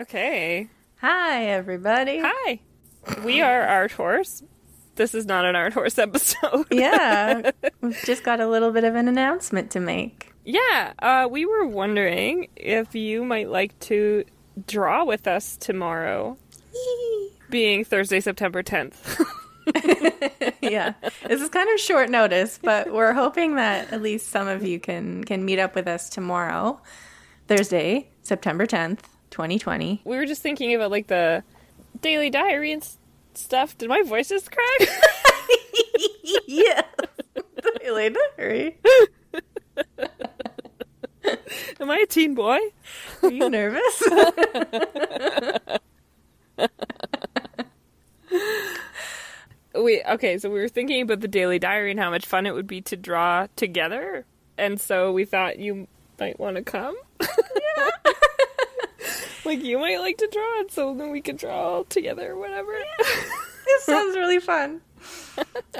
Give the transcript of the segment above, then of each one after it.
Okay. Hi, everybody. Hi. We are Art Horse. This is not an Art Horse episode. Yeah, we've just got a little bit of an announcement to make. yeah. Uh, we were wondering if you might like to draw with us tomorrow, being Thursday, September 10th. yeah, this is kind of short notice, but we're hoping that at least some of you can can meet up with us tomorrow, Thursday, September tenth, twenty twenty. we were just thinking about like the daily diary and stuff. Did my voice just crack? yeah, Daily diary. Am I a teen boy? Are you nervous? we okay so we were thinking about the daily diary and how much fun it would be to draw together and so we thought you might want to come like you might like to draw and so then we could draw together or whatever this sounds really fun.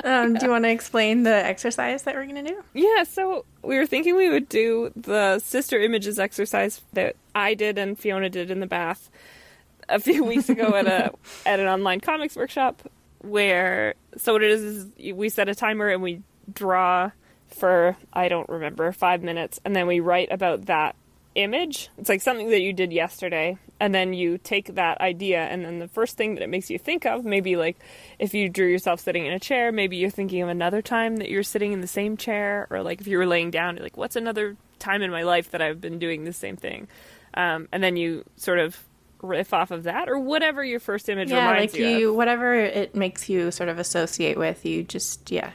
Um, do you want to explain the exercise that we're gonna do? yeah so we were thinking we would do the sister images exercise that i did and fiona did in the bath a few weeks ago at a at an online comics workshop where so what it is is we set a timer and we draw for I don't remember 5 minutes and then we write about that image. It's like something that you did yesterday and then you take that idea and then the first thing that it makes you think of maybe like if you drew yourself sitting in a chair, maybe you're thinking of another time that you're sitting in the same chair or like if you were laying down you're like what's another time in my life that I've been doing the same thing. Um, and then you sort of riff off of that or whatever your first image Yeah, reminds like you, you, of. whatever it makes you sort of associate with, you just yeah,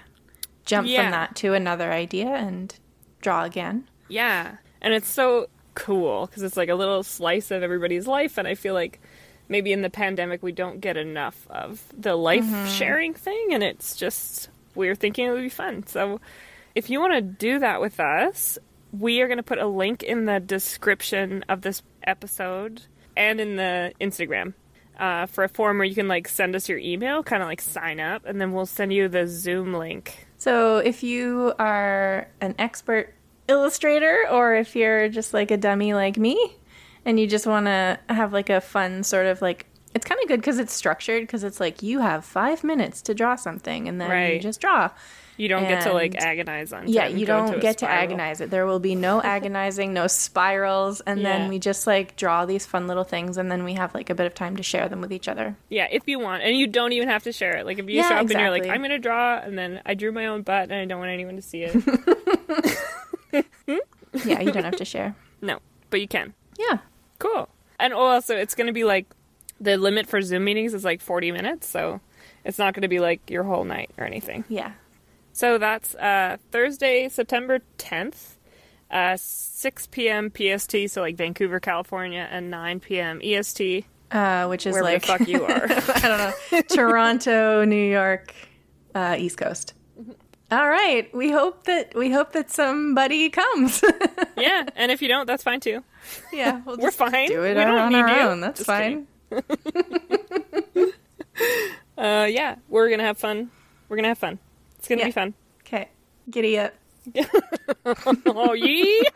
jump Yeah. from that to another idea and draw again. Yeah. And it's so cool because it's like a little slice of everybody's life. And I feel like maybe in the pandemic we don't get enough of the life sharing thing. And it's just, we are thinking it would be fun. So if you want to do that with us, we are going to put a link in the description of this episode and in the Instagram. Uh, for a form where you can like send us your email, kind of like sign up, and then we'll send you the Zoom link. So if you are an expert illustrator or if you're just like a dummy like me and you just want to have like a fun sort of like it's kind of good because it's structured because it's like you have five minutes to draw something and then you just draw. You don't get to like agonize on. It. Yeah, you don't get to agonize it. There will be no agonizing, no spirals, and Yeah. then we just like draw these fun little things, and then we have like a bit of time to share them with each other. Yeah, if you want, and you don't even have to share it. Like if you Yeah, show up and you're like, "I'm gonna draw," and then I drew my own butt, and I don't want anyone to see it. Yeah, you don't have to share. no, but you can. Yeah, Cool. And also, it's gonna be like the limit for Zoom meetings is like 40 minutes, so it's not gonna be like your whole night or anything. yeah. So that's uh, Thursday, September 10th, uh, 6 p.m. PST, so like Vancouver, California, and 9 p.m. EST, Uh, which is wherever like the fuck you are. I don't know, Toronto, New York, uh, East Coast. All right, we hope that we hope that somebody comes. yeah, and if you don't, that's fine too. yeah, we'll We're just fine. do it We don't on need our you. own. That's Just fine. Uh, yeah, we're gonna have fun. We're gonna have fun. It's gonna Yeah. be fun. Okay, giddy up. Oh yeah!